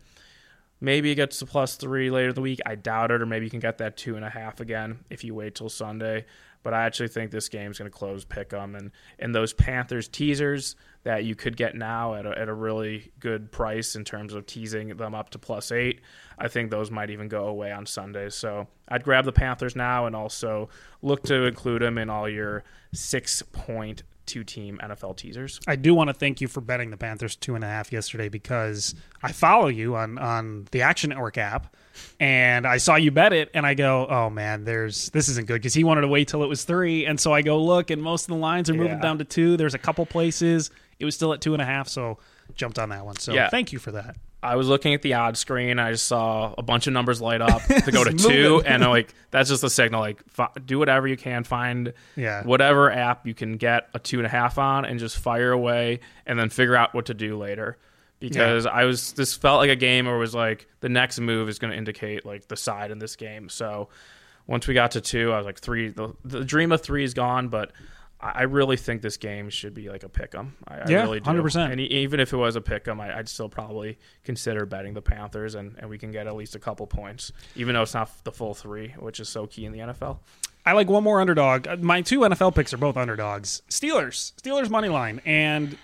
Maybe it gets to plus three later in the week. I doubt it, or maybe you can get that two and a half again if you wait till Sunday. But I actually think this game's going to close pick 'em, and and those Panthers teasers that you could get now at a, at a really good price in terms of teasing them up to plus eight. I think those might even go away on Sunday. So I'd grab the Panthers now, and also look to include them in all your six point two team NFL teasers. I do want to thank you for betting the Panthers two and a half yesterday because I follow you on on the Action Network app, and I saw you bet it, and I go, oh man, there's this isn't good because he wanted to wait till it was three, and so I go look, and most of the lines are moving Yeah. down to two. There's a couple places it was still at two and a half, so jumped on that one. So Yeah. thank you for that. I was looking at the odd screen. I just saw a bunch of numbers light up to go to two, and I'm like that's just a signal. Like, fi- do whatever you can, find Yeah. whatever app you can get a two and a half on, and just fire away, and then figure out what to do later. Because I was this felt like a game where it was like the next move is going to indicate like the side in this game. So once we got to two, I was like three. The, the dream of three is gone, but. I I really think this game should be like a pick 'em. I, I Yeah, really do. 100%. And even if it was a pick 'em, I, I'd still probably consider betting the Panthers, and, and we can get at least a couple points, even though it's not the full three, which is so key in the NFL. I like one more underdog. Uh, My two NFL picks are both underdogs. Steelers, Steelers money line, and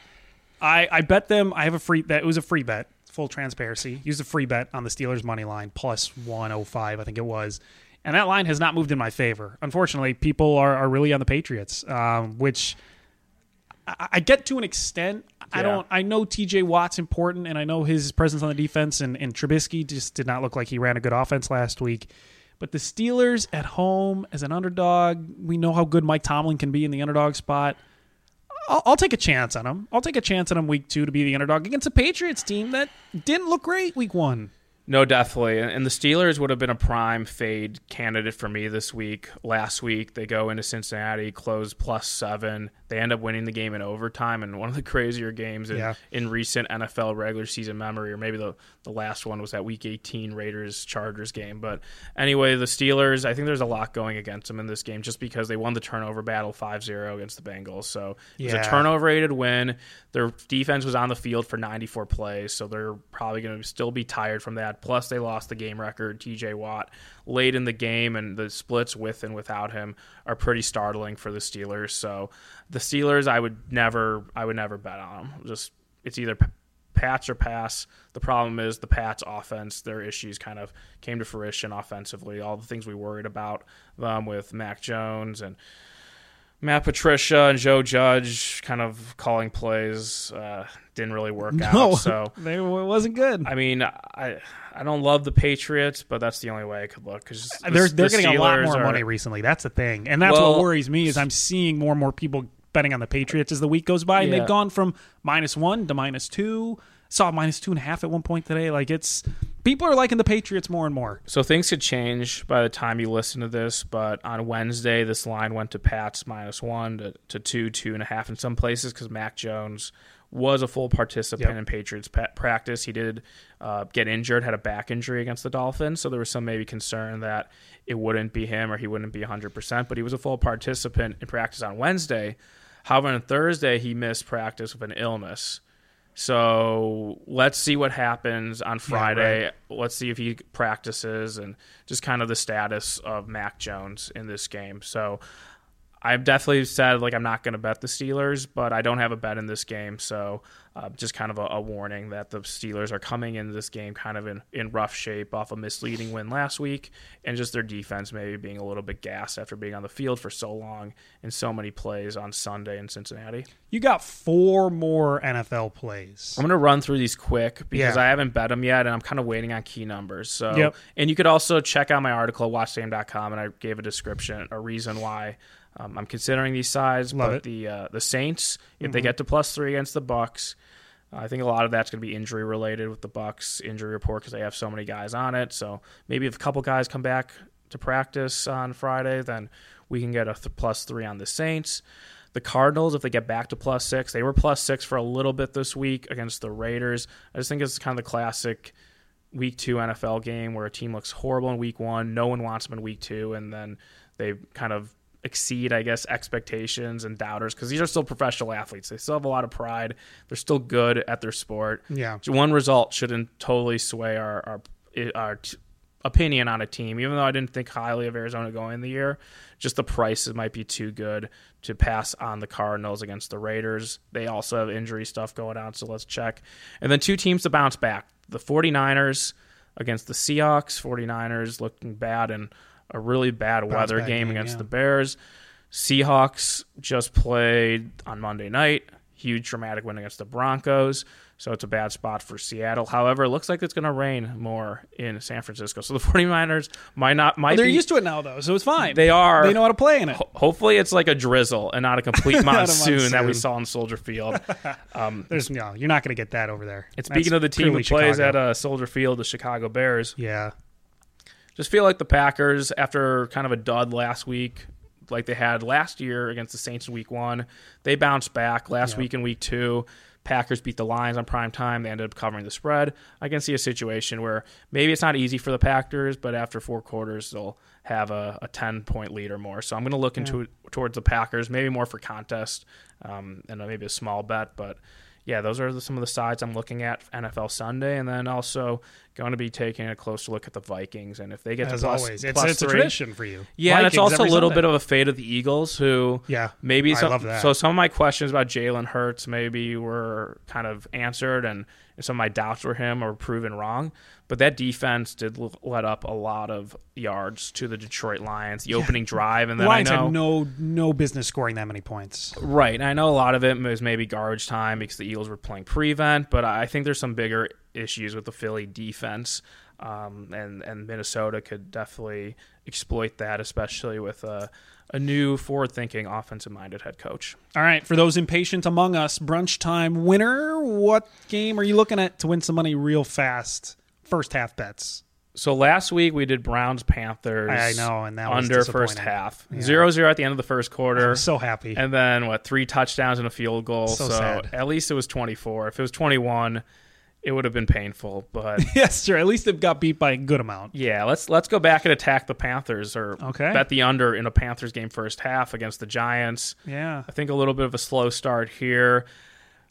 I I bet them. I have a free that it was a free bet. Full transparency. Used a free bet on the Steelers money line plus one oh five. I think it was, and that line has not moved in my favor. Unfortunately, people are, are really on the Patriots, um, which I, I get to an extent. I don't. I know T.J. Watt's important, and I know his presence on the defense, and, and Trubisky just did not look like he ran a good offense last week. But the Steelers at home as an underdog, we know how good Mike Tomlin can be in the underdog spot. I'll, I'll take a chance on him. I'll take a chance on him week two to be the underdog against a Patriots team that didn't look great week one. No, definitely. And the Steelers would have been a prime fade candidate for me this week. Last week, they go into Cincinnati, close plus seven. They end up winning the game in overtime, and one of the crazier games in, Yeah. in recent NFL regular season memory, or maybe the, the last one was that Week 18 Raiders Chargers game. But anyway, the Steelers, I think there's a lot going against them in this game just because they won the turnover battle 5 0 against the Bengals. So it was Yeah. a turnover rated win. Their defense was on the field for 94 plays, so they're probably going to still be tired from that. Plus, they lost the game record, TJ Watt, late in the game, and the splits with and without him are pretty startling for the Steelers. So, the Steelers, I would never, I would never bet on them. Just it's either p- Pats or pass. The problem is the Pats offense, their issues kind of came to fruition offensively. All the things we worried about them with Mac Jones and Matt Patricia and Joe Judge kind of calling plays uh, didn't really work No, out. So they, it wasn't good. I mean, I I don't love the Patriots, but that's the only way I could look because they're they're getting a lot more are, money recently. That's the thing, and that's Well- what worries me is I'm seeing more and more people betting on the Patriots as the week goes by, and Yeah. they've gone from minus one to minus two. Saw minus two and a half at one point today. Like it's people are liking the Patriots more and more. So things could change by the time you listen to this, but on Wednesday, this line went to Pats minus one to, to two, two and a half in some places because Mac Jones was a full participant Yep. in Patriots pa- practice. He did uh, get injured, had a back injury against the Dolphins, so there was some maybe concern that it wouldn't be him or he wouldn't be 100%, but he was a full participant in practice on Wednesday. However, on Thursday, he missed practice with an illness. So let's see what happens on Friday. Let's see if he practices and just kind of the status of Mac Jones in this game. So I've definitely said like I'm not going to bet the Steelers, but I don't have a bet in this game, so uh, just kind of a, a, warning that the Steelers are coming into this game kind of in, in rough shape off a misleading win last week, and just their defense maybe being a little bit gassed after being on the field for so long and so many plays on Sunday in Cincinnati. You got four more NFL plays. I'm going to run through these quick because Yeah. I haven't bet them yet, and I'm kind of waiting on key numbers. So, Yep. and you could also check out my article at watchstadium.com, and I gave a description, a reason why. Um, I'm considering these sides, Love but it. the uh, the Saints, if they get to plus three against the Bucks, I think a lot of that's going to be injury related with the Bucks injury report because they have so many guys on it. So maybe if a couple guys come back to practice on Friday, then we can get a th- plus three on the Saints. The Cardinals, if they get back to plus six, they were plus six for a little bit this week against the Raiders. I just think it's kind of the classic week two NFL game where a team looks horrible in week one, no one wants them in week two, and then they kind of exceed, I guess, expectations and doubters because these are still professional athletes. They still have a lot of pride. They're still good at their sport. Yeah. One result shouldn't totally sway our our, our t- opinion on a team. Even though I didn't think highly of Arizona going in the year, just the prices might be too good to pass on the Cardinals against the Raiders. They also have injury stuff going on, so let's check. And then two teams to bounce back. The 49ers against the Seahawks. 49ers looking bad in a really bad weather back game game, against yeah. the Bears. Seahawks just played on Monday night. Huge dramatic win against the Broncos. So it's a bad spot for Seattle. However, it looks like it's going to rain more in San Francisco. So the 49ers might not might They're be, used to it now, though, so it's fine. They are. They know how to play in it. Ho- Hopefully, it's like a drizzle and not a complete Not a monsoon, that we saw in Soldier Field. Um, There's no, you're not going to get that over there. and That's speaking of the team who purely plays Chicago. at uh, Soldier Field, the Chicago Bears, yeah, just feel like the Packers, after kind of a dud last week, like they had last year against the Saints in week one, they bounced back last Yeah. week in week two. Packers beat the Lions on prime time. They ended up covering the spread. I can see a situation where maybe it's not easy for the Packers, but after four quarters, they'll have a, a 10 point lead or more. So I'm going to look into towards the Packers, maybe more for contest um, and maybe a small bet. But yeah, those are the, some of the sides I'm looking at NFL Sunday. And then also going to be taking a closer look at the Vikings. And if they get as to plus, always, it's, plus it's a tradition for you. yeah, and it's also a little Sunday. bit of a fate of the Eagles, who Yeah, maybe I some, love that. so some of my questions about Jalen Hurts maybe were kind of answered, and some of my doubts were him or proven wrong. But that defense did l- let up a lot of yards to the Detroit Lions, the opening drive, and then Lions I know had no no business scoring that many points. Right. And I know a lot of it was maybe garbage time because the Eagles were playing prevent, but I think there's some bigger issues with the Philly defense. Um, and, and Minnesota could definitely exploit that, especially with a, a new forward thinking, offensive minded head coach. All right, for those impatient among us, brunch time winner. What game are you looking at to win some money real fast? First half bets. So last week we did Browns Panthers. I know, and that was under first half. Yeah. Zero zero at the end of the first quarter. I'm so happy. and then what three touchdowns and a field goal So so sad. at least it was 24 if it was 21 it would have been painful but yes, sure. At least it got beat by a good amount. Yeah, let's let's go back and attack the Panthers or Okay. bet the under in a Panthers game first half against the Giants. Yeah. I think a little bit of a slow start here.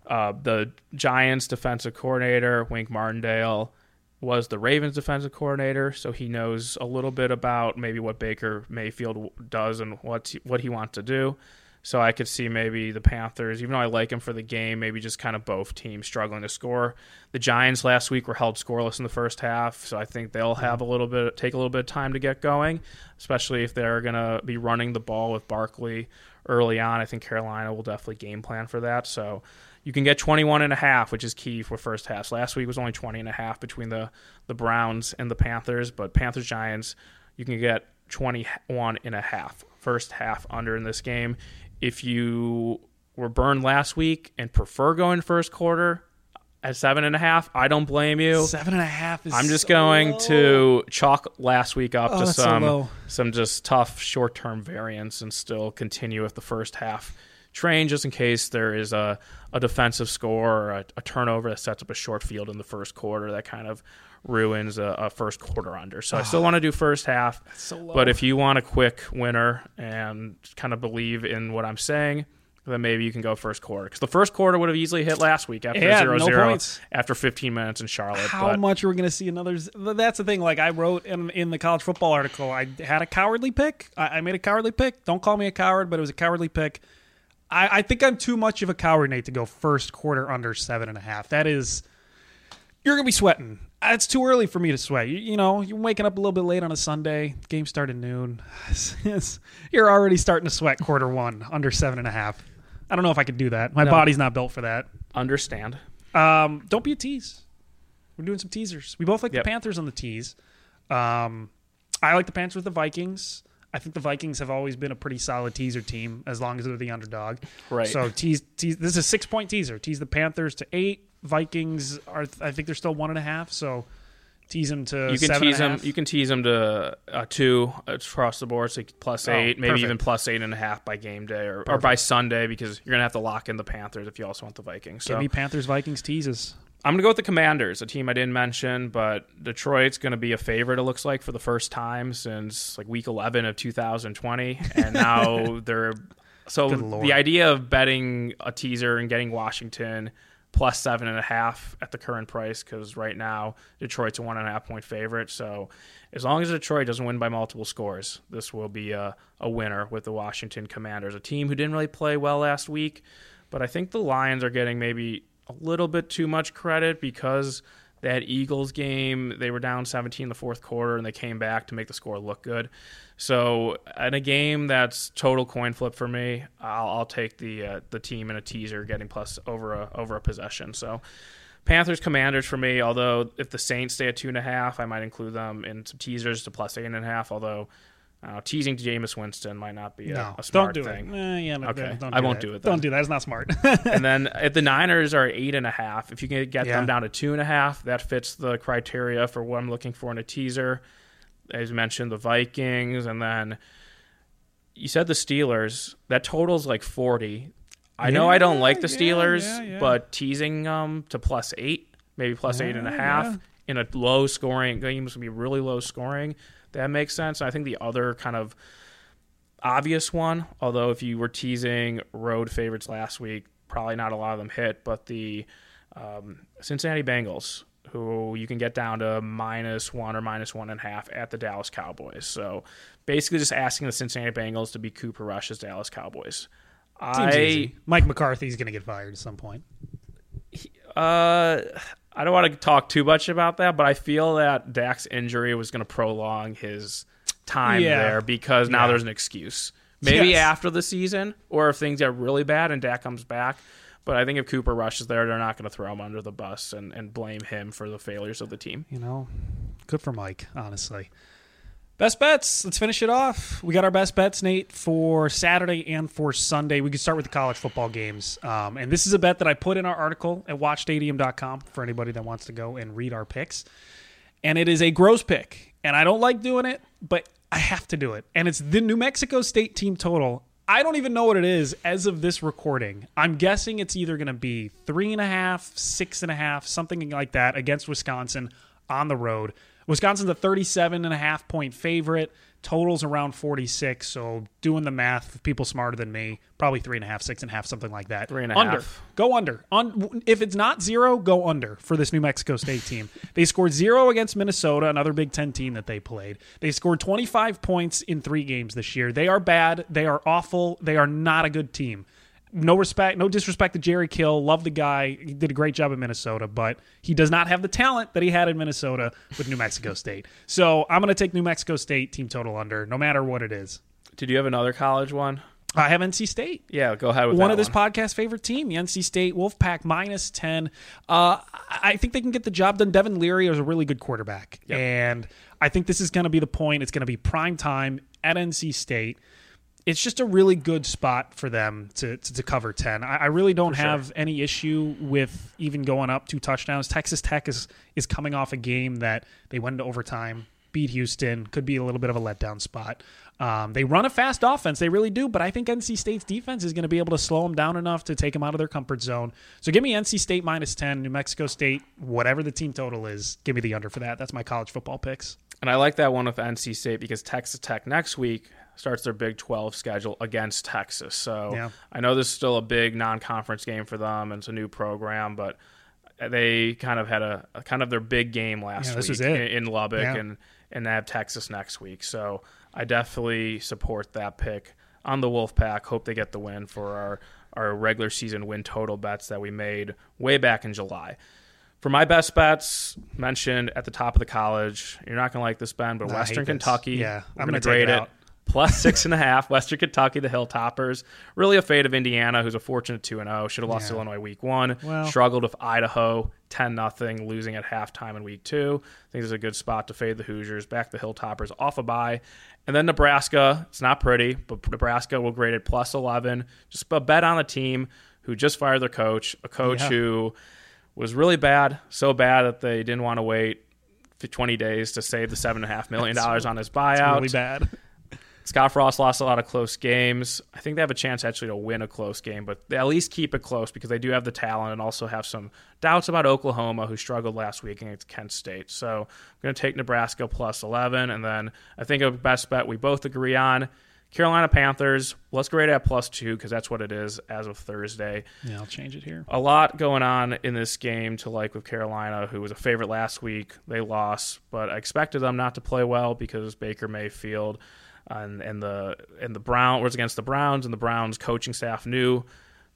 Uh, the Giants defensive coordinator Wink Martindale was the Ravens defensive coordinator, so he knows a little bit about maybe what Baker Mayfield does and what what he wants to do. So I could see maybe the Panthers, even though I like him for the game, maybe just kind of both teams struggling to score. The Giants last week were held scoreless in the first half, so I think they'll hmm. have a little bit take a little bit of time to get going, especially if they're going to be running the ball with Barkley early on. I think Carolina will definitely game plan for that. So you can get 21 and a half, which is key for first halves. Last week was only 20 and a half between the the Browns and the Panthers, but Panthers Giants, you can get 21 and a half first half under in this game. If you were burned last week and prefer going first quarter at seven and a half, I don't blame you. Seven and a half is I'm just so going low. to chalk last week up Oh, to that's so some some just tough short term variance and still continue with the first half train just in case there is a, a defensive score or a, a turnover that sets up a short field in the first quarter that kind of ruins a, a first quarter under. So I ah. still want to do first half. so. But if you want a quick winner and kind of believe in what I'm saying, then maybe you can go first quarter because the first quarter would have easily hit last week after Yeah, 0 no 0 points. after 15 minutes in Charlotte. How but much are we going to see another? z- That's the thing. Like I wrote in in the college football article, I had a cowardly pick. I, I made a cowardly pick. Don't call me a coward, but it was a cowardly pick. I, I think I'm too much of a coward, Nate, to go first quarter under seven and a half. That is, you're gonna be sweating. It's too early for me to sweat. You, you know, you're waking up a little bit late on a Sunday. Game started noon. You're already starting to sweat quarter one under seven and a half. I don't know if I could do that. My No. body's not built for that. understand. Um, don't be a tease. We're doing some teasers. We both like Yep. the Panthers on the tease. Um, I like the Panthers with the Vikings. I think the Vikings have always been a pretty solid teaser team as long as they're the underdog. Right. So tease, tease. This is a six point teaser. Tease the Panthers to eight. Vikings are. I think they're still one and a half. So tease them to You can seven tease and a them. You can tease them to uh, two across the board, so plus Oh, eight, maybe perfect. even plus eight and a half by game day or, or by Sunday because you're gonna have to lock in the Panthers if you also want the Vikings. So Give me Panthers Vikings teases. I'm gonna go with the Commanders, a team I didn't mention, but Detroit's gonna be a favorite. It looks like for the first time since like Week 11 of 2020, and now they're so the idea of betting a teaser and getting Washington plus seven and a half at the current price because right now Detroit's a one and a half point favorite. So as long as Detroit doesn't win by multiple scores, this will be a, a winner with the Washington Commanders, a team who didn't really play well last week. But I think the Lions are getting maybe a little bit too much credit because that Eagles game, they were down 17 in the fourth quarter and they came back to make the score look good. So in a game that's total coin flip for me, I'll, I'll take the uh, the team in a teaser getting plus over a over a possession. So Panthers Commanders for me. Although if the Saints stay at two and a half, I might include them in some teasers to plus eight and a half. Although uh, teasing Jameis Winston might not be a, No, a smart don't do thing. it. Eh, yeah, no, Okay. don't I do won't that. do it Don't do that. It's not smart. and then if the Niners are eight and a half, if you can get Yeah. them down to two and a half, that fits the criteria for what I'm looking for in a teaser. As mentioned, the Vikings, and then you said the Steelers. That totals like 40. I know I don't like the Steelers, yeah, yeah. but teasing them to plus eight, maybe plus eight and a Yeah, half yeah. in a low scoring game is going to be really low scoring. That makes sense. I think the other kind of obvious one, although if you were teasing road favorites last week, probably not a lot of them hit, but the um, Cincinnati Bengals, who you can get down to minus one or minus one and a half at the Dallas Cowboys. So basically just asking the Cincinnati Bengals to be Cooper Rush's Dallas Cowboys. Seems I easy. Mike McCarthy's going to get fired at some point. Uh, I don't want to talk too much about that, but I feel that Dak's injury was going to prolong his time Yeah. there because now Yeah. there's an excuse. Maybe Yes. after the season, or if things get really bad and Dak comes back. But I think if Cooper Rush is there, they're not going to throw him under the bus and, and blame him for the failures of the team. You know, good for Mike, honestly. Best bets. Let's finish it off. We got our best bets, Nate, for Saturday and for Sunday. We can start with the college football games. Um, and this is a bet that I put in our article at watchstadium.com for anybody that wants to go and read our picks. And it is a gross pick. And I don't like doing it, but I have to do it. And it's the New Mexico State team total. I don't even know what it is as of this recording. I'm guessing it's either going to be three and a half, six and a half, something like that against Wisconsin on the road. Wisconsin's a 37 and a half point favorite. Totals around 46. So doing the math, people smarter than me, probably three and a half, six and a half, something like that. Three and a under. half. Go under. On, if it's not zero, go under for this New Mexico State team. They scored zero against Minnesota, another Big Ten team that they played. They scored 25 points in three games this year. They are bad. They are awful. They are not a good team. No respect, no disrespect to Jerry Kill. Love the guy. He did a great job in Minnesota, but he does not have the talent that he had in Minnesota with New Mexico State. So I'm going to take New Mexico State team total under, no matter what it is. Did you have another college one? I have NC State Yeah, go ahead with one of this podcast favorite team, the NC State Wolfpack minus ten. Uh, I I think they can get the job done. Devin Leary is a really good quarterback, and I think this is going to be the point. It's going to be prime time at NC State. It's just a really good spot for them to to, to cover ten. I, I really don't have any issue with even going up two touchdowns. Texas Tech is is coming off a game that they went into overtime beat Houston. Could be a little bit of a letdown spot. Um, they run a fast offense, they really do, but I think NC State's defense is going to be able to slow them down enough to take them out of their comfort zone. So give me NC State minus 10, New Mexico State, whatever the team total is, give me the under for that. That's my college football picks. And I like that one with NC State because Texas Tech next week starts their Big 12 schedule against Texas. So Yeah. I know this is still a big non-conference game for them, and it's a new program, but they kind of had a, a kind of their big game last Yeah, week in, in Lubbock, Yeah. and and they have Texas next week. So I definitely support that pick on the Wolfpack. Hope they get the win for our our regular season win total bets that we made way back in July. For my best bets, mentioned at the top of the college, you're not going to like this, Ben, but hate Western. Kentucky. Yeah, I'm going to grade it it out. Plus six and a half. Western Kentucky, the Hilltoppers. Really a fade of Indiana, who's a fortunate two and oh, zero. Should have lost to Yeah. Illinois week one. Well- Struggled with Idaho, ten nothing, losing at halftime in week two. I think this is a good spot to fade the Hoosiers. Back the Hilltoppers off a bye, and then Nebraska. It's not pretty, but Nebraska will grade it plus eleven. Just a bet on a team who just fired their coach, a coach Yeah. who was really bad, so bad that they didn't want to wait 20 days to save the seven and a half million dollars on his buyout. really bad. Scott Frost lost a lot of close games. I think they have a chance actually to win a close game, but they at least keep it close because they do have the talent and also have some doubts about Oklahoma, who struggled last week against Kent State. So I'm going to take Nebraska plus 11. And then I think a best bet we both agree on Carolina Panthers. Let's grade it at plus two because that's what it is as of Thursday Yeah, I'll change it here. a lot going on in this game to like with Carolina, who was a favorite last week. They lost, but I expected them not to play well because Baker Mayfield and, and the and the Brown was against the Browns, and the Browns coaching staff knew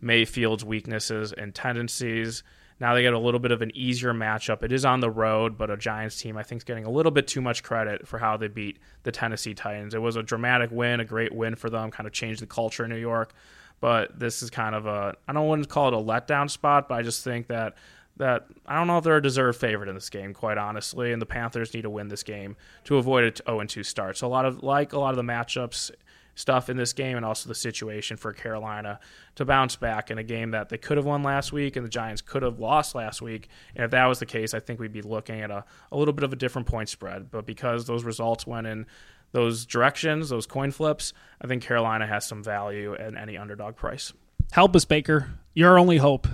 Mayfield's weaknesses and tendencies. Now they get a little bit of an easier matchup. It is on the road, but a Giants team I think is getting a little bit too much credit for how they beat the Tennessee Titans. It was a dramatic win, a great win for them, kind of changed the culture in New York. But this is kind of a I don't want to call it a letdown spot, but I just think that that I don't know if they're a deserved favorite in this game, quite honestly. And the Panthers need to win this game to avoid a 0 2 start. So a lot of like a lot of the matchups stuff in this game and also the situation for Carolina to bounce back in a game that they could have won last week and the Giants could have lost last week. And if that was the case, I think we'd be looking at a, a little bit of a different point spread. But because those results went in those directions, those coin flips, I think Carolina has some value at any underdog price. Help us, Baker. You're our only hope.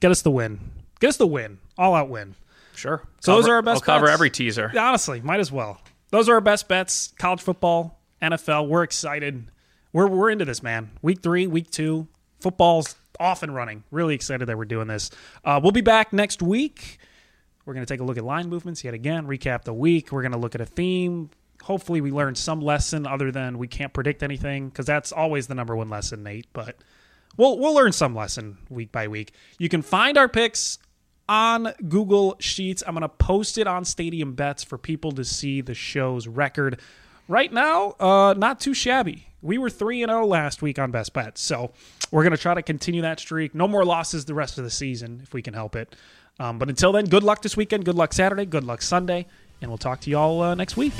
Get us the win. Get us the win. All out win. Sure. So those are our best I'll cover bets. every teaser. Honestly, might as well. Those are our best bets. College football, NFL. We're excited. We're we're into this, man. Week three, week two, football's off and running. Really excited that we're doing this. Uh, we'll be back next week. We're going to take a look at line movements yet again, recap the week. We're going to look at a theme. Hopefully, we learn some lesson other than we can't predict anything because that's always the number one lesson, Nate. But we'll we'll learn some lesson week by week. You can find our picks on Google Sheets. I'm going to post it on Stadium Bets for people to see the show's record. Right now, uh, not too shabby. We were 3 and 0 last week on Best Bets. So, we're going to try to continue that streak. No more losses the rest of the season if we can help it. Um, but until then, good luck this weekend. Good luck Saturday. Good luck Sunday. And we'll talk to y'all uh, next week.